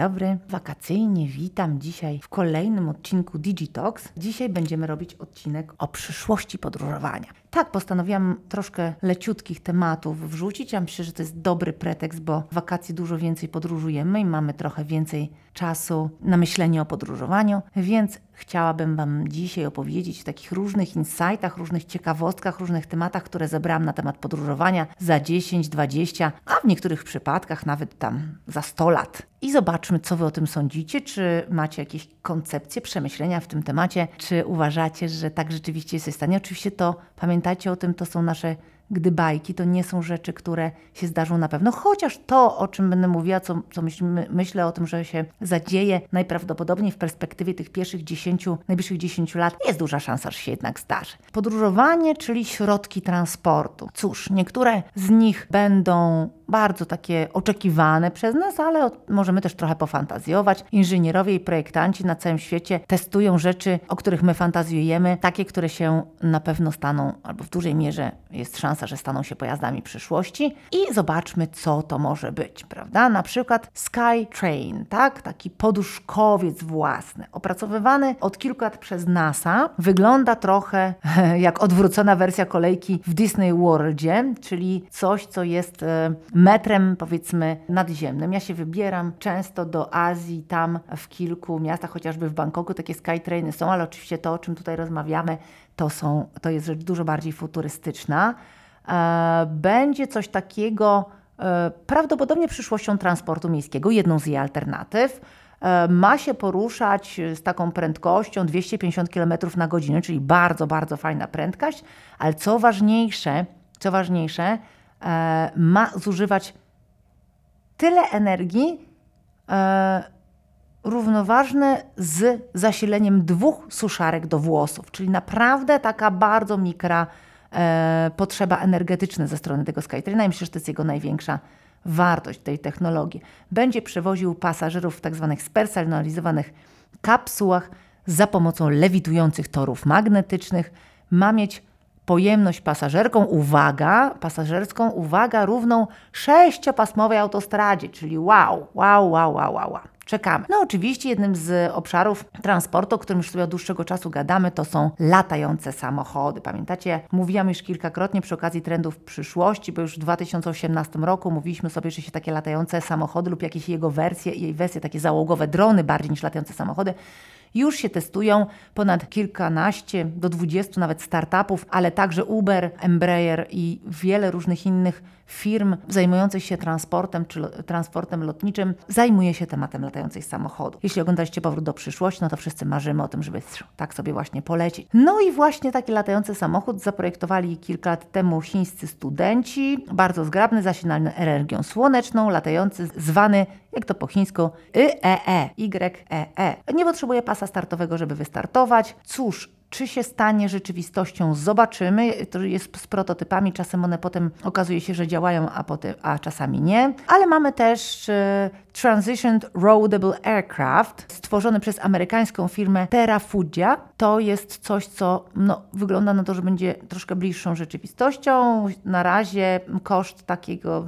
dobry, wakacyjnie witam dzisiaj w kolejnym odcinku Digitox. Dzisiaj będziemy robić odcinek o przyszłości podróżowania. Tak, postanowiłam troszkę leciutkich tematów wrzucić. Ja myślę, że to jest dobry pretekst, bo w wakacje dużo więcej podróżujemy i mamy trochę więcej czasu na myślenie o podróżowaniu, więc chciałabym Wam dzisiaj opowiedzieć o takich różnych insightach, różnych ciekawostkach, różnych tematach, które zebrałam na temat podróżowania za 10, 20, a w niektórych przypadkach nawet tam za 100 lat. I zobaczmy, co Wy o tym sądzicie, czy macie jakieś koncepcje, przemyślenia w tym temacie, czy uważacie, że tak rzeczywiście jest w stanie. Oczywiście to, pamiętajcie o tym, to są nasze gdy bajki to nie są rzeczy, które się zdarzą na pewno. Chociaż to, o czym będę mówiła, co, co myślę o tym, że się zadzieje najprawdopodobniej w perspektywie tych pierwszych 10, najbliższych 10 lat, jest duża szansa, że się jednak zdarzy. Podróżowanie, czyli środki transportu. Cóż, niektóre z nich będą bardzo takie oczekiwane przez nas, ale możemy też trochę pofantazjować. Inżynierowie i projektanci na całym świecie testują rzeczy, o których my fantazjujemy, takie, które się na pewno staną, albo w dużej mierze jest szansa, że staną się pojazdami przyszłości. I zobaczmy, co to może być, prawda? Na przykład Skytrain, tak? Taki poduszkowiec własny, opracowywany od kilku lat przez NASA. Wygląda trochę jak odwrócona wersja kolejki w Disney Worldzie, czyli coś, co jest e, metrem powiedzmy nadziemnym. Ja się wybieram często do Azji, tam w kilku miastach, chociażby w Bangkoku takie skytrainy są, ale oczywiście to, o czym tutaj rozmawiamy, to, są, to jest rzecz dużo bardziej futurystyczna. E, będzie coś takiego e, prawdopodobnie przyszłością transportu miejskiego, jedną z jej alternatyw e, ma się poruszać z taką prędkością 250 km na godzinę, czyli bardzo, bardzo fajna prędkość, ale co ważniejsze, co ważniejsze, ma zużywać tyle energii e, równoważne z zasileniem dwóch suszarek do włosów, czyli naprawdę taka bardzo mikra e, potrzeba energetyczna ze strony tego Skytraina myślę, że to jest jego największa wartość tej technologii. Będzie przewoził pasażerów w tak zwanych spersonalizowanych kapsułach za pomocą lewitujących torów magnetycznych. Ma mieć pojemność pasażerką, uwaga, pasażerską, uwaga, równą sześciopasmowej autostradzie, czyli wow, wow, wow, wow, wow. wow. Czekamy. No oczywiście jednym z obszarów transportu, o którym już sobie od dłuższego czasu gadamy, to są latające samochody. Pamiętacie, mówiłam już kilkakrotnie przy okazji trendów przyszłości, bo już w 2018 roku mówiliśmy sobie, że się takie latające samochody lub jakieś jego wersje, jej wersje, takie załogowe drony bardziej niż latające samochody, już się testują ponad kilkanaście do dwudziestu nawet startupów, ale także Uber, Embraer i wiele różnych innych firm zajmujących się transportem czy transportem lotniczym zajmuje się tematem latających samochodów. Jeśli oglądaliście Powrót do przyszłości, no to wszyscy marzymy o tym, żeby tak sobie właśnie polecieć. No i właśnie taki latający samochód zaprojektowali kilka lat temu chińscy studenci, bardzo zgrabny, zasilany energią słoneczną, latający, zwany, jak to po chińsku, YEE, YEE. Nie potrzebuje pasa startowego, żeby wystartować. Cóż, czy się stanie rzeczywistością, zobaczymy. To jest z prototypami, czasem one potem okazuje się, że działają, a, potem, a czasami nie. Ale mamy też e, Transitioned Roadable Aircraft, stworzony przez amerykańską firmę Terrafugia. To jest coś, co no, wygląda na to, że będzie troszkę bliższą rzeczywistością. Na razie koszt takiego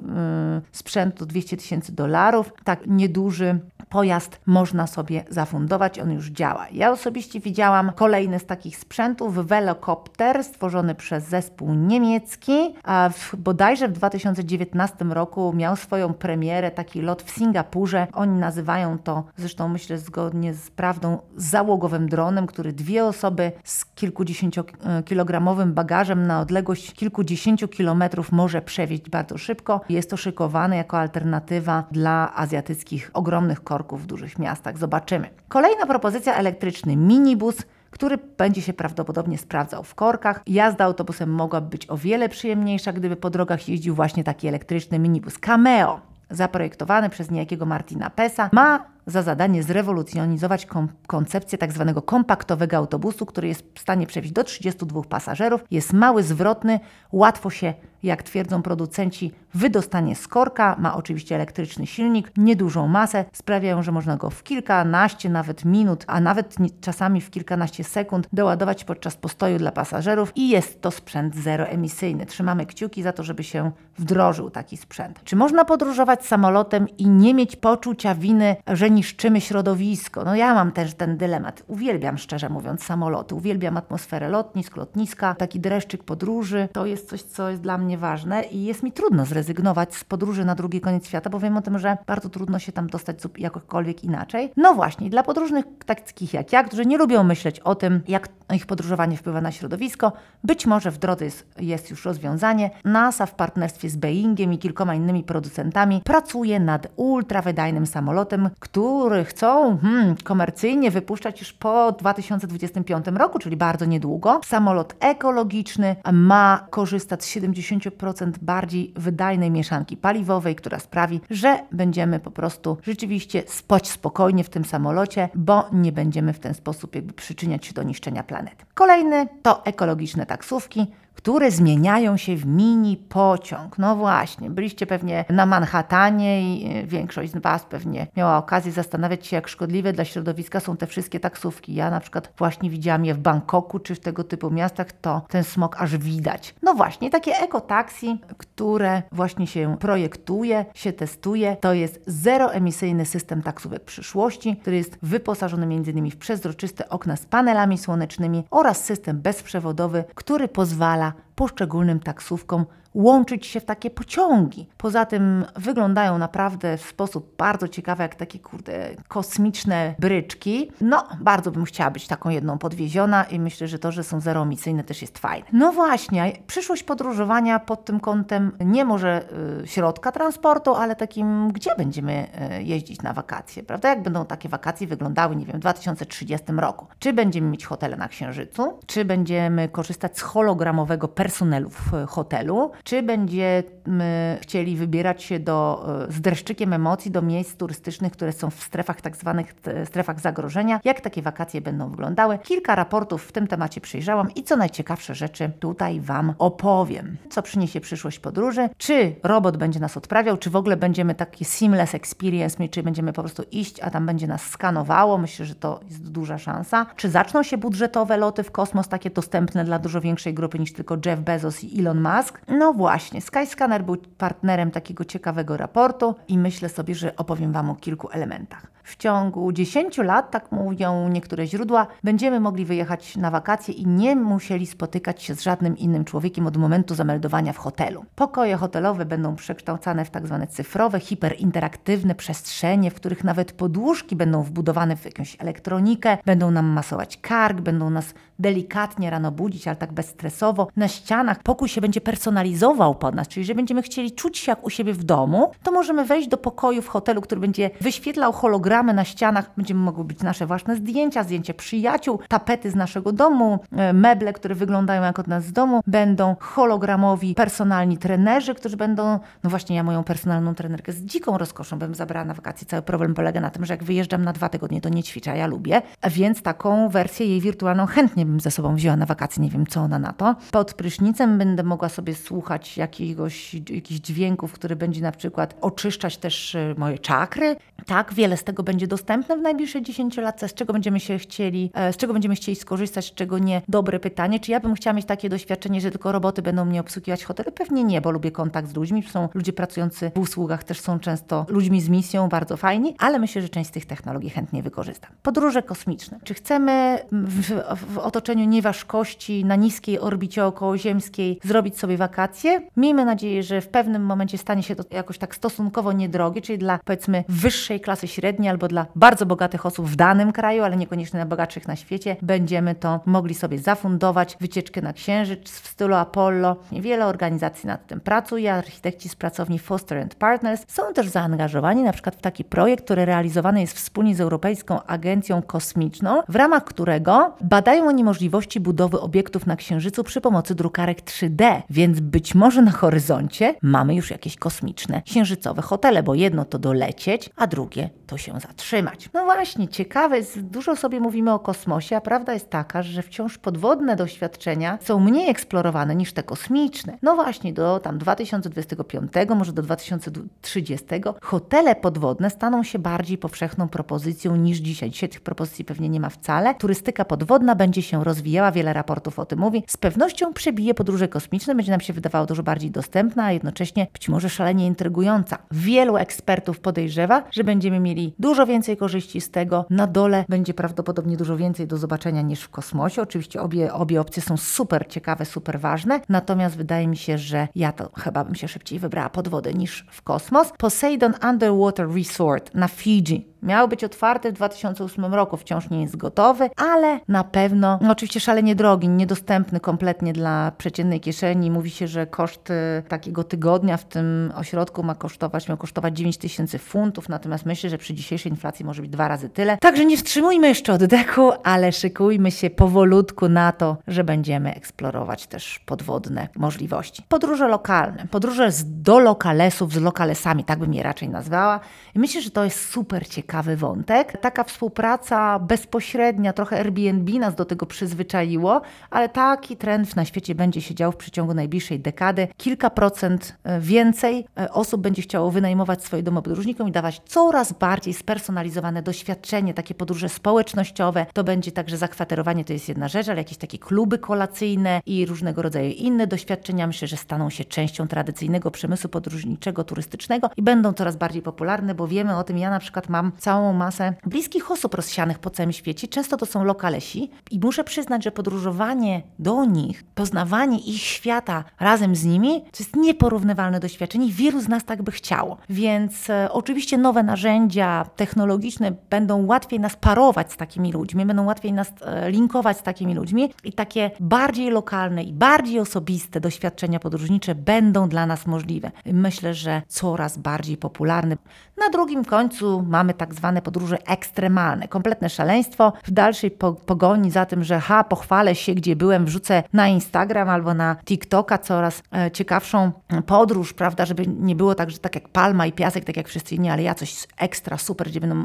y, sprzętu 200 tysięcy dolarów. Tak nieduży pojazd można sobie zafundować, on już działa. Ja osobiście widziałam kolejny z takich sprzętów, Velocopter, stworzony przez zespół niemiecki, a w, bodajże w 2019 roku miał swoją premierę taki lot w Singapurze. Oni nazywają to, zresztą myślę zgodnie z prawdą, załogowym dronem, który dwie osoby z kilkudziesięciokilogramowym bagażem na odległość kilkudziesięciu kilometrów może przewieźć bardzo szybko. Jest to szykowane jako alternatywa dla azjatyckich ogromnych korpusów w dużych miastach. Zobaczymy. Kolejna propozycja elektryczny minibus który będzie się prawdopodobnie sprawdzał w korkach. Jazda autobusem mogłaby być o wiele przyjemniejsza, gdyby po drogach jeździł właśnie taki elektryczny minibus Cameo, zaprojektowany przez niejakiego Martina Pesa, ma za zadanie zrewolucjonizować koncepcję tak zwanego kompaktowego autobusu, który jest w stanie przewieźć do 32 pasażerów. Jest mały, zwrotny, łatwo się, jak twierdzą producenci, wydostanie z korka. Ma oczywiście elektryczny silnik, niedużą masę. Sprawiają, że można go w kilkanaście nawet minut, a nawet czasami w kilkanaście sekund doładować podczas postoju dla pasażerów i jest to sprzęt zeroemisyjny. Trzymamy kciuki za to, żeby się wdrożył taki sprzęt. Czy można podróżować samolotem i nie mieć poczucia winy, że niszczymy środowisko. No ja mam też ten dylemat. Uwielbiam, szczerze mówiąc, samoloty. Uwielbiam atmosferę lotnisk, lotniska. Taki dreszczyk podróży to jest coś, co jest dla mnie ważne i jest mi trudno zrezygnować z podróży na drugi koniec świata, bo wiem o tym, że bardzo trudno się tam dostać jakokolwiek inaczej. No właśnie, dla podróżnych takich jak ja, którzy nie lubią myśleć o tym, jak ich podróżowanie wpływa na środowisko, być może w drodze jest, jest już rozwiązanie. NASA w partnerstwie z Boeingiem i kilkoma innymi producentami pracuje nad ultrawydajnym samolotem, który chcą hmm, komercyjnie wypuszczać już po 2025 roku, czyli bardzo niedługo. Samolot ekologiczny ma korzystać z 70% bardziej wydajnej mieszanki paliwowej, która sprawi, że będziemy po prostu rzeczywiście spać spokojnie w tym samolocie, bo nie będziemy w ten sposób jakby przyczyniać się do niszczenia planety. Kolejny to ekologiczne taksówki które zmieniają się w mini pociąg. No właśnie, byliście pewnie na Manhattanie i e, większość z Was pewnie miała okazję zastanawiać się, jak szkodliwe dla środowiska są te wszystkie taksówki. Ja na przykład właśnie widziałam je w Bangkoku czy w tego typu miastach, to ten smog aż widać. No właśnie, takie ekotaksi, które właśnie się projektuje, się testuje, to jest zeroemisyjny system taksówek przyszłości, który jest wyposażony m.in. w przezroczyste okna z panelami słonecznymi oraz system bezprzewodowy, który pozwala là poszczególnym taksówkom łączyć się w takie pociągi. Poza tym wyglądają naprawdę w sposób bardzo ciekawy, jak takie kurde kosmiczne bryczki. No, bardzo bym chciała być taką jedną podwieziona i myślę, że to, że są zeroemisyjne też jest fajne. No właśnie, przyszłość podróżowania pod tym kątem nie może y, środka transportu, ale takim, gdzie będziemy y, jeździć na wakacje, prawda? Jak będą takie wakacje wyglądały, nie wiem, w 2030 roku. Czy będziemy mieć hotele na Księżycu, czy będziemy korzystać z hologramowego personelu w y, hotelu, czy będziemy chcieli wybierać się do, e, z dreszczykiem emocji do miejsc turystycznych, które są w strefach tak zwanych strefach zagrożenia, jak takie wakacje będą wyglądały. Kilka raportów w tym temacie przyjrzałam i co najciekawsze rzeczy tutaj Wam opowiem. Co przyniesie przyszłość podróży, czy robot będzie nas odprawiał, czy w ogóle będziemy taki seamless experience, czy będziemy po prostu iść, a tam będzie nas skanowało. Myślę, że to jest duża szansa. Czy zaczną się budżetowe loty w kosmos, takie dostępne dla dużo większej grupy niż tylko Jeff Bezos i Elon Musk? No właśnie, Skyscanner był partnerem takiego ciekawego raportu i myślę sobie, że opowiem Wam o kilku elementach. W ciągu 10 lat, tak mówią niektóre źródła, będziemy mogli wyjechać na wakacje i nie musieli spotykać się z żadnym innym człowiekiem od momentu zameldowania w hotelu. Pokoje hotelowe będą przekształcane w tak zwane cyfrowe, hiperinteraktywne przestrzenie, w których nawet podłóżki będą wbudowane w jakąś elektronikę, będą nam masować kark, będą nas delikatnie rano budzić, ale tak bezstresowo. Na ścianach pokój się będzie personalizował pod nas, czyli że będziemy chcieli czuć się jak u siebie w domu, to możemy wejść do pokoju w hotelu, który będzie wyświetlał hologramy na ścianach, będziemy mogły być nasze własne zdjęcia, zdjęcia przyjaciół, tapety z naszego domu, e, meble, które wyglądają jak od nas z domu, będą hologramowi personalni trenerzy, którzy będą, no właśnie ja moją personalną trenerkę z dziką rozkoszą bym zabrała na wakacje. Cały problem polega na tym, że jak wyjeżdżam na dwa tygodnie, to nie ćwiczę, ja lubię, więc taką wersję jej wirtualną chętnie bym ze sobą wzięła na wakacje, nie wiem co ona na to. Pod prysznicem będę mogła sobie słuchać jakiegoś, jakichś dźwięków, które będzie na przykład oczyszczać też e, moje czakry. Tak, wiele z tego będzie dostępne w najbliższej dziesięciolatce, z czego będziemy się chcieli, e, z czego będziemy chcieli skorzystać, z czego nie. Dobre pytanie. Czy ja bym chciała mieć takie doświadczenie, że tylko roboty będą mnie obsługiwać w hotelu? Pewnie nie, bo lubię kontakt z ludźmi. Są ludzie pracujący w usługach, też są często ludźmi z misją, bardzo fajni, ale myślę, że część z tych technologii chętnie wykorzystam. Podróże kosmiczne. Czy chcemy w, w otoczeniu nieważkości na niskiej orbicie okołoziemskiej zrobić sobie wakacje? Miejmy nadzieję, że w pewnym momencie stanie się to jakoś tak stosunkowo niedrogie, czyli dla powiedzmy wyższej klasy średniej albo dla bardzo bogatych osób w danym kraju, ale niekoniecznie najbogatszych na świecie, będziemy to mogli sobie zafundować. Wycieczkę na Księżyc w stylu Apollo. Wiele organizacji nad tym pracuje. Architekci z pracowni Foster Partners są też zaangażowani na przykład w taki projekt, który realizowany jest wspólnie z Europejską Agencją Kosmiczną, w ramach którego badają oni możliwości budowy obiektów na Księżycu przy pomocy drukarek 3D, więc być może na horyzoncie mamy już jakieś kosmiczne księżycowe hotele, bo jedno to dolecieć, a drugie to się zatrzymać. No właśnie, ciekawe dużo sobie mówimy o kosmosie, a prawda jest taka, że wciąż podwodne doświadczenia są mniej eksplorowane niż te kosmiczne. No właśnie, do tam 2025, może do 2030 hotele podwodne staną się bardziej powszechną propozycją niż dzisiaj. Dzisiaj tych propozycji pewnie nie ma wcale. Turystyka podwodna będzie się rozwijała, wiele raportów o tym mówi. Z pewnością przebije bije podróże kosmiczne, będzie nam się wydawało dużo bardziej dostępna, a jednocześnie być może szalenie intrygująca. Wielu ekspertów podejrzewa, że będziemy mieli dużo więcej korzyści z tego. Na dole będzie prawdopodobnie dużo więcej do zobaczenia niż w kosmosie. Oczywiście obie, obie opcje są super ciekawe, super ważne, natomiast wydaje mi się, że ja to chyba bym się szybciej wybrała pod wodę niż w kosmos. Poseidon Underwater Resort na Fiji Miał być otwarty w 2008 roku, wciąż nie jest gotowy, ale na pewno, no oczywiście szalenie drogi, niedostępny kompletnie dla przeciętnej kieszeni. Mówi się, że koszt y, takiego tygodnia w tym ośrodku ma kosztować, miał kosztować 9 tysięcy funtów, natomiast myślę, że przy dzisiejszej inflacji może być dwa razy tyle. Także nie wstrzymujmy jeszcze oddechu, ale szykujmy się powolutku na to, że będziemy eksplorować też podwodne możliwości. Podróże lokalne, podróże z, do lokalesów, z lokalesami, tak bym je raczej nazwała. I myślę, że to jest super ciekawe ciekawy wątek. Taka współpraca bezpośrednia, trochę Airbnb nas do tego przyzwyczaiło, ale taki trend na świecie będzie się dział w przeciągu najbliższej dekady. Kilka procent e, więcej e, osób będzie chciało wynajmować swoje domy podróżnikom i dawać coraz bardziej spersonalizowane doświadczenie, takie podróże społecznościowe. To będzie także zakwaterowanie, to jest jedna rzecz, ale jakieś takie kluby kolacyjne i różnego rodzaju inne doświadczenia. Myślę, że staną się częścią tradycyjnego przemysłu podróżniczego, turystycznego i będą coraz bardziej popularne, bo wiemy o tym, ja na przykład mam całą masę bliskich osób rozsianych po całym świecie. Często to są lokalesi i muszę przyznać, że podróżowanie do nich, poznawanie ich świata razem z nimi, to jest nieporównywalne doświadczenie wielu z nas tak by chciało. Więc e, oczywiście nowe narzędzia technologiczne będą łatwiej nas parować z takimi ludźmi, będą łatwiej nas e, linkować z takimi ludźmi i takie bardziej lokalne i bardziej osobiste doświadczenia podróżnicze będą dla nas możliwe. Myślę, że coraz bardziej popularne. Na drugim końcu mamy tak zwane podróże ekstremalne, kompletne szaleństwo. W dalszej pogoni za tym, że ha, pochwalę się, gdzie byłem, wrzucę na Instagram albo na TikToka coraz e, ciekawszą podróż, prawda, żeby nie było tak, że tak jak palma i piasek, tak jak wszyscy inni, ale ja coś ekstra, super, gdzie będę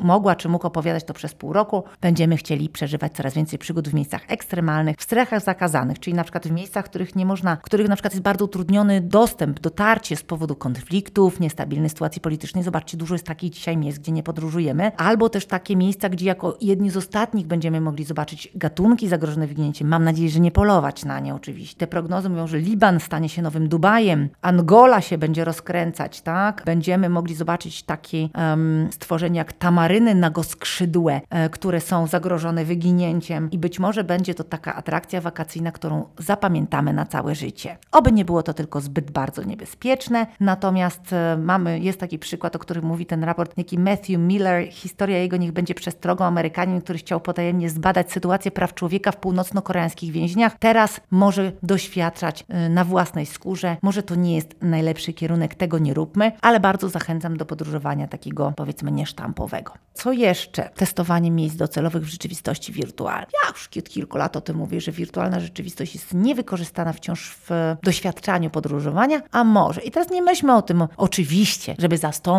mogła czy mógł opowiadać to przez pół roku. Będziemy chcieli przeżywać coraz więcej przygód w miejscach ekstremalnych, w strefach zakazanych, czyli na przykład w miejscach, których nie można, których na przykład jest bardzo utrudniony dostęp, dotarcie z powodu konfliktów, niestabilnej sytuacji politycznej. Zobaczcie, dużo jest takich dzisiaj miejsc, gdzie nie podróżujemy, albo też takie miejsca, gdzie jako jedni z ostatnich będziemy mogli zobaczyć gatunki zagrożone wyginięciem. Mam nadzieję, że nie polować na nie oczywiście. Te prognozy mówią, że Liban stanie się nowym Dubajem, Angola się będzie rozkręcać, tak? Będziemy mogli zobaczyć takie um, stworzenia jak tamaryny nagoskrzydłe, e, które są zagrożone wyginięciem i być może będzie to taka atrakcja wakacyjna, którą zapamiętamy na całe życie. Oby nie było to tylko zbyt bardzo niebezpieczne, natomiast e, mamy, jest taki przykład, o którym mówi ten raport, jaki Matthew Miller, historia jego niech będzie przestrogą Amerykanin, który chciał potajemnie zbadać sytuację praw człowieka w północno-koreańskich więźniach. Teraz może doświadczać y, na własnej skórze. Może to nie jest najlepszy kierunek, tego nie róbmy, ale bardzo zachęcam do podróżowania takiego powiedzmy niesztampowego. Co jeszcze? Testowanie miejsc docelowych w rzeczywistości wirtualnej. Ja już kilku lat o tym mówię, że wirtualna rzeczywistość jest niewykorzystana wciąż w doświadczaniu podróżowania, a może. I teraz nie myślmy o tym oczywiście, żeby zastąpić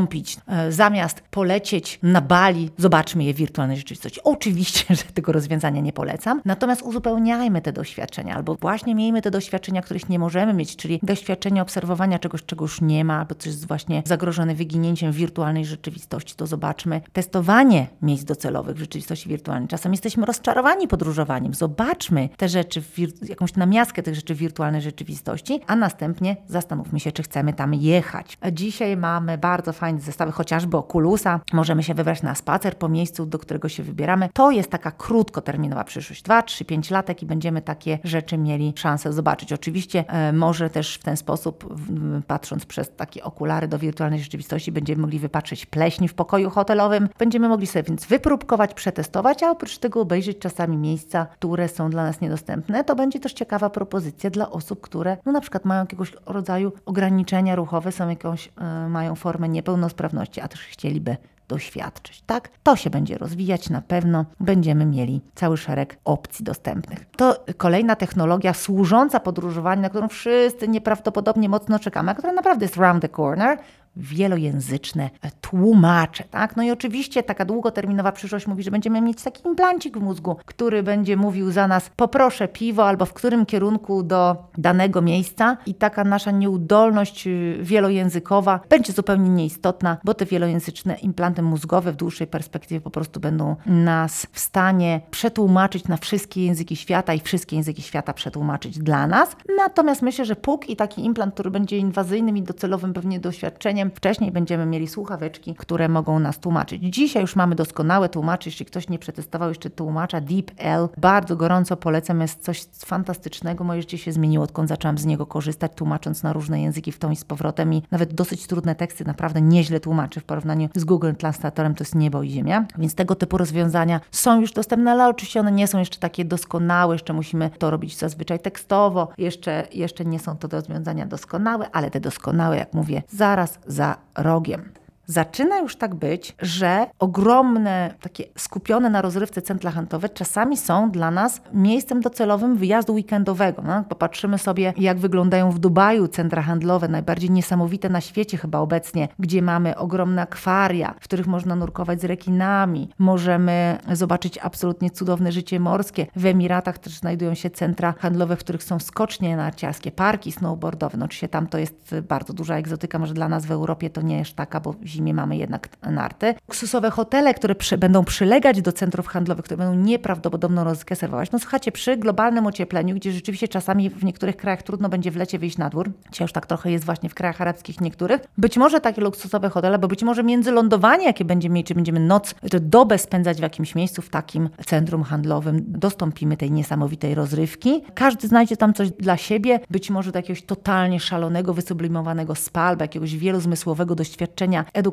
e, zamiast polecieć na Bali, zobaczmy je w wirtualnej rzeczywistości. Oczywiście, że tego rozwiązania nie polecam, natomiast uzupełniajmy te doświadczenia, albo właśnie miejmy te doświadczenia, których nie możemy mieć, czyli doświadczenie obserwowania czegoś, czego już nie ma, albo coś jest właśnie zagrożone wyginięciem wirtualnej rzeczywistości, to zobaczmy. Testowanie miejsc docelowych w rzeczywistości wirtualnej. Czasem jesteśmy rozczarowani podróżowaniem. Zobaczmy te rzeczy, jakąś namiastkę tych rzeczy w wirtualnej rzeczywistości, a następnie zastanówmy się, czy chcemy tam jechać. Dzisiaj mamy bardzo fajne zestawy, chociażby Oculusa, możemy się wybrać na spacer po miejscu, do którego się wybieramy. To jest taka krótkoterminowa przyszłość. 2, 3, 5 latek i będziemy takie rzeczy mieli szansę zobaczyć. Oczywiście e, może też w ten sposób, w, patrząc przez takie okulary do wirtualnej rzeczywistości, będziemy mogli wypatrzeć pleśń w pokoju hotelowym. Będziemy mogli sobie więc wypróbkować, przetestować, a oprócz tego obejrzeć czasami miejsca, które są dla nas niedostępne. To będzie też ciekawa propozycja dla osób, które no, na przykład mają jakiegoś rodzaju ograniczenia ruchowe, są jakąś, y, mają formę niepełnosprawności, a też chcieliby doświadczyć. Tak, to się będzie rozwijać na pewno. Będziemy mieli cały szereg opcji dostępnych. To kolejna technologia służąca podróżowaniu, na którą wszyscy nieprawdopodobnie mocno czekamy, a która naprawdę jest round the corner wielojęzyczne tłumacze. Tak? No i oczywiście taka długoterminowa przyszłość mówi, że będziemy mieć taki implancik w mózgu, który będzie mówił za nas poproszę piwo albo w którym kierunku do danego miejsca i taka nasza nieudolność y, wielojęzykowa będzie zupełnie nieistotna, bo te wielojęzyczne implanty mózgowe w dłuższej perspektywie po prostu będą nas w stanie przetłumaczyć na wszystkie języki świata i wszystkie języki świata przetłumaczyć dla nas. Natomiast myślę, że póki taki implant, który będzie inwazyjnym i docelowym pewnie doświadczeniem, wcześniej będziemy mieli słuchaweczki, które mogą nas tłumaczyć. Dzisiaj już mamy doskonałe tłumacze, jeśli ktoś nie przetestował jeszcze tłumacza Deep L, bardzo gorąco polecam, jest coś fantastycznego, moje życie się zmieniło, odkąd zaczęłam z niego korzystać, tłumacząc na różne języki w tą i z powrotem i nawet dosyć trudne teksty naprawdę nieźle tłumaczy w porównaniu z Google Translatorem, to jest niebo i ziemia, więc tego typu rozwiązania są już dostępne, ale oczywiście one nie są jeszcze takie doskonałe, jeszcze musimy to robić zazwyczaj tekstowo, jeszcze, jeszcze nie są to rozwiązania doskonałe, ale te doskonałe, jak mówię, zaraz za rogiem zaczyna już tak być, że ogromne, takie skupione na rozrywce centra handlowe czasami są dla nas miejscem docelowym wyjazdu weekendowego. No? Popatrzymy sobie, jak wyglądają w Dubaju centra handlowe, najbardziej niesamowite na świecie chyba obecnie, gdzie mamy ogromne akwaria, w których można nurkować z rekinami. Możemy zobaczyć absolutnie cudowne życie morskie. W Emiratach też znajdują się centra handlowe, w których są skocznie narciarskie, parki snowboardowe. No oczywiście tam to jest bardzo duża egzotyka, może dla nas w Europie to nie jest taka, bo zimie mamy jednak narty. Luksusowe hotele, które przy, będą przylegać do centrów handlowych, które będą nieprawdopodobną rozrywkę serwować. No słuchajcie, przy globalnym ociepleniu, gdzie rzeczywiście czasami w niektórych krajach trudno będzie w lecie wyjść na dwór, dzisiaj już tak trochę jest właśnie w krajach arabskich niektórych, być może takie luksusowe hotele, bo być może międzylądowanie, jakie będziemy mieć, czy będziemy noc, czy dobę spędzać w jakimś miejscu, w takim centrum handlowym, dostąpimy tej niesamowitej rozrywki. Każdy znajdzie tam coś dla siebie, być może do jakiegoś totalnie szalonego, wysublimowanego spa, albo jakiegoś wielozmysłowego doświadczenia edukacyjnego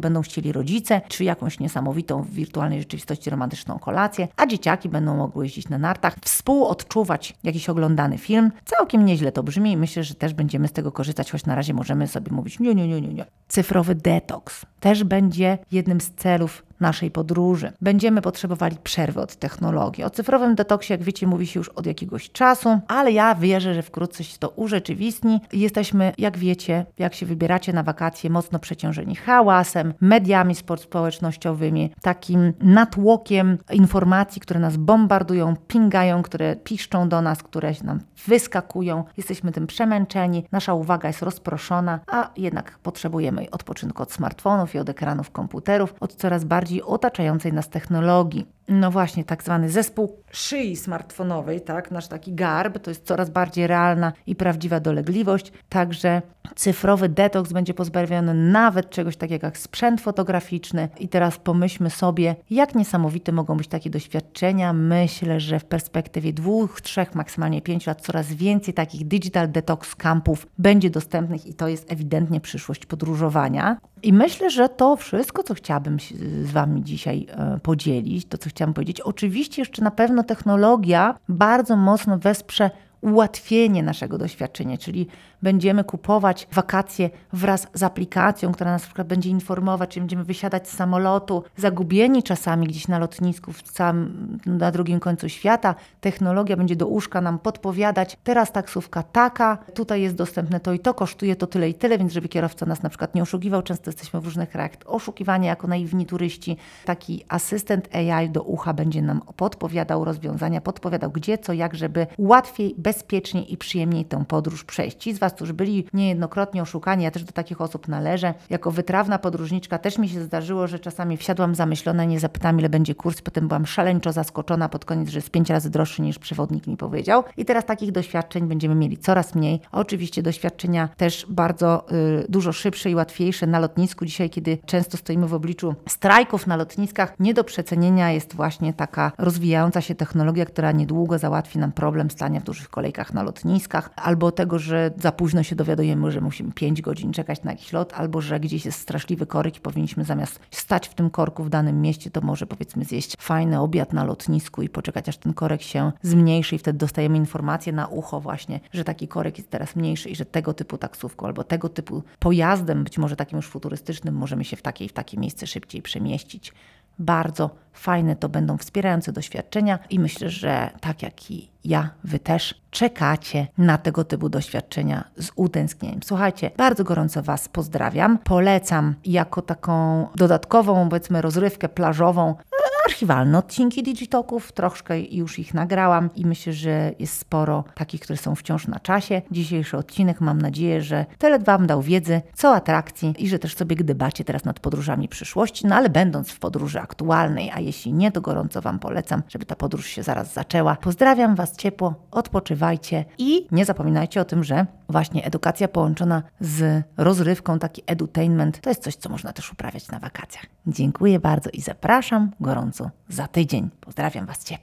będą chcieli rodzice, czy jakąś niesamowitą w wirtualnej rzeczywistości romantyczną kolację, a dzieciaki będą mogły jeździć na nartach, współodczuwać jakiś oglądany film. Całkiem nieźle to brzmi i myślę, że też będziemy z tego korzystać, choć na razie możemy sobie mówić nie, nie, nie, nie, nie. Cyfrowy detoks też będzie jednym z celów naszej podróży. Będziemy potrzebowali przerwy od technologii. O cyfrowym detoksie, jak wiecie, mówi się już od jakiegoś czasu, ale ja wierzę, że wkrótce się to urzeczywistni. Jesteśmy, jak wiecie, jak się wybieracie na wakacje, mocno przeciążeni hałasem, mediami społecznościowymi, takim natłokiem informacji, które nas bombardują, pingają, które piszczą do nas, które nam wyskakują. Jesteśmy tym przemęczeni, nasza uwaga jest rozproszona, a jednak potrzebujemy odpoczynku od smartfonów i od ekranów komputerów, od coraz bardziej bardziej otaczającej nas technologii. No właśnie, tak zwany zespół szyi smartfonowej, tak, nasz taki garb, to jest coraz bardziej realna i prawdziwa dolegliwość. Także cyfrowy detoks będzie pozbawiony nawet czegoś takiego jak sprzęt fotograficzny. I teraz pomyślmy sobie, jak niesamowite mogą być takie doświadczenia. Myślę, że w perspektywie dwóch, trzech, maksymalnie pięciu lat coraz więcej takich digital detox campów będzie dostępnych i to jest ewidentnie przyszłość podróżowania. I myślę, że to wszystko, co chciałabym z Wami dzisiaj e, podzielić, to co chciałam powiedzieć, oczywiście jeszcze na pewno technologia bardzo mocno wesprze ułatwienie naszego doświadczenia, czyli będziemy kupować wakacje wraz z aplikacją, która nas na przykład będzie informować, czy będziemy wysiadać z samolotu, zagubieni czasami gdzieś na lotnisku w sam, na drugim końcu świata. Technologia będzie do łóżka nam podpowiadać, teraz taksówka taka, tutaj jest dostępne to i to, kosztuje to tyle i tyle, więc żeby kierowca nas na przykład nie oszukiwał, często jesteśmy w różnych krajach oszukiwani jako naiwni turyści. Taki asystent AI do ucha będzie nam podpowiadał rozwiązania, podpowiadał gdzie, co, jak, żeby łatwiej, bezpieczniej i przyjemniej tę podróż przejść. Ci z Was, którzy byli niejednokrotnie oszukani, ja też do takich osób należę. Jako wytrawna podróżniczka też mi się zdarzyło, że czasami wsiadłam zamyślona, nie zapytałam ile będzie kurs, potem byłam szaleńczo zaskoczona pod koniec, że jest pięć razy droższy niż przewodnik mi powiedział. I teraz takich doświadczeń będziemy mieli coraz mniej. oczywiście doświadczenia też bardzo y, dużo szybsze i łatwiejsze na lotnisku. Dzisiaj, kiedy często stoimy w obliczu strajków na lotniskach, nie do przecenienia jest właśnie taka rozwijająca się technologia, która niedługo załatwi nam problem stania w dużych kolejkach na lotniskach, albo tego, że za późno się dowiadujemy, że musimy 5 godzin czekać na jakiś lot, albo że gdzieś jest straszliwy korek i powinniśmy zamiast stać w tym korku w danym mieście, to może powiedzmy zjeść fajny obiad na lotnisku i poczekać, aż ten korek się zmniejszy i wtedy dostajemy informację na ucho właśnie, że taki korek jest teraz mniejszy i że tego typu taksówką albo tego typu pojazdem, być może takim już futurystycznym, możemy się w takie i w takie miejsce szybciej przemieścić. Bardzo fajne to będą wspierające doświadczenia i myślę, że tak jak i ja, wy też czekacie na tego typu doświadczenia z utęsknieniem. Słuchajcie, bardzo gorąco Was pozdrawiam. Polecam jako taką dodatkową, powiedzmy, rozrywkę plażową archiwalne odcinki Digitoków, troszkę już ich nagrałam i myślę, że jest sporo takich, które są wciąż na czasie. Dzisiejszy odcinek mam nadzieję, że tyle Wam dał wiedzy, co atrakcji i że też sobie gdybacie teraz nad podróżami przyszłości, no ale będąc w podróży aktualnej, a jeśli nie, to gorąco Wam polecam, żeby ta podróż się zaraz zaczęła. Pozdrawiam Was ciepło, odpoczywajcie i nie zapominajcie o tym, że właśnie edukacja połączona z rozrywką, taki edutainment, to jest coś, co można też uprawiać na wakacjach. Dziękuję bardzo i zapraszam gorąco za tydzień. Pozdrawiam Was ciepło.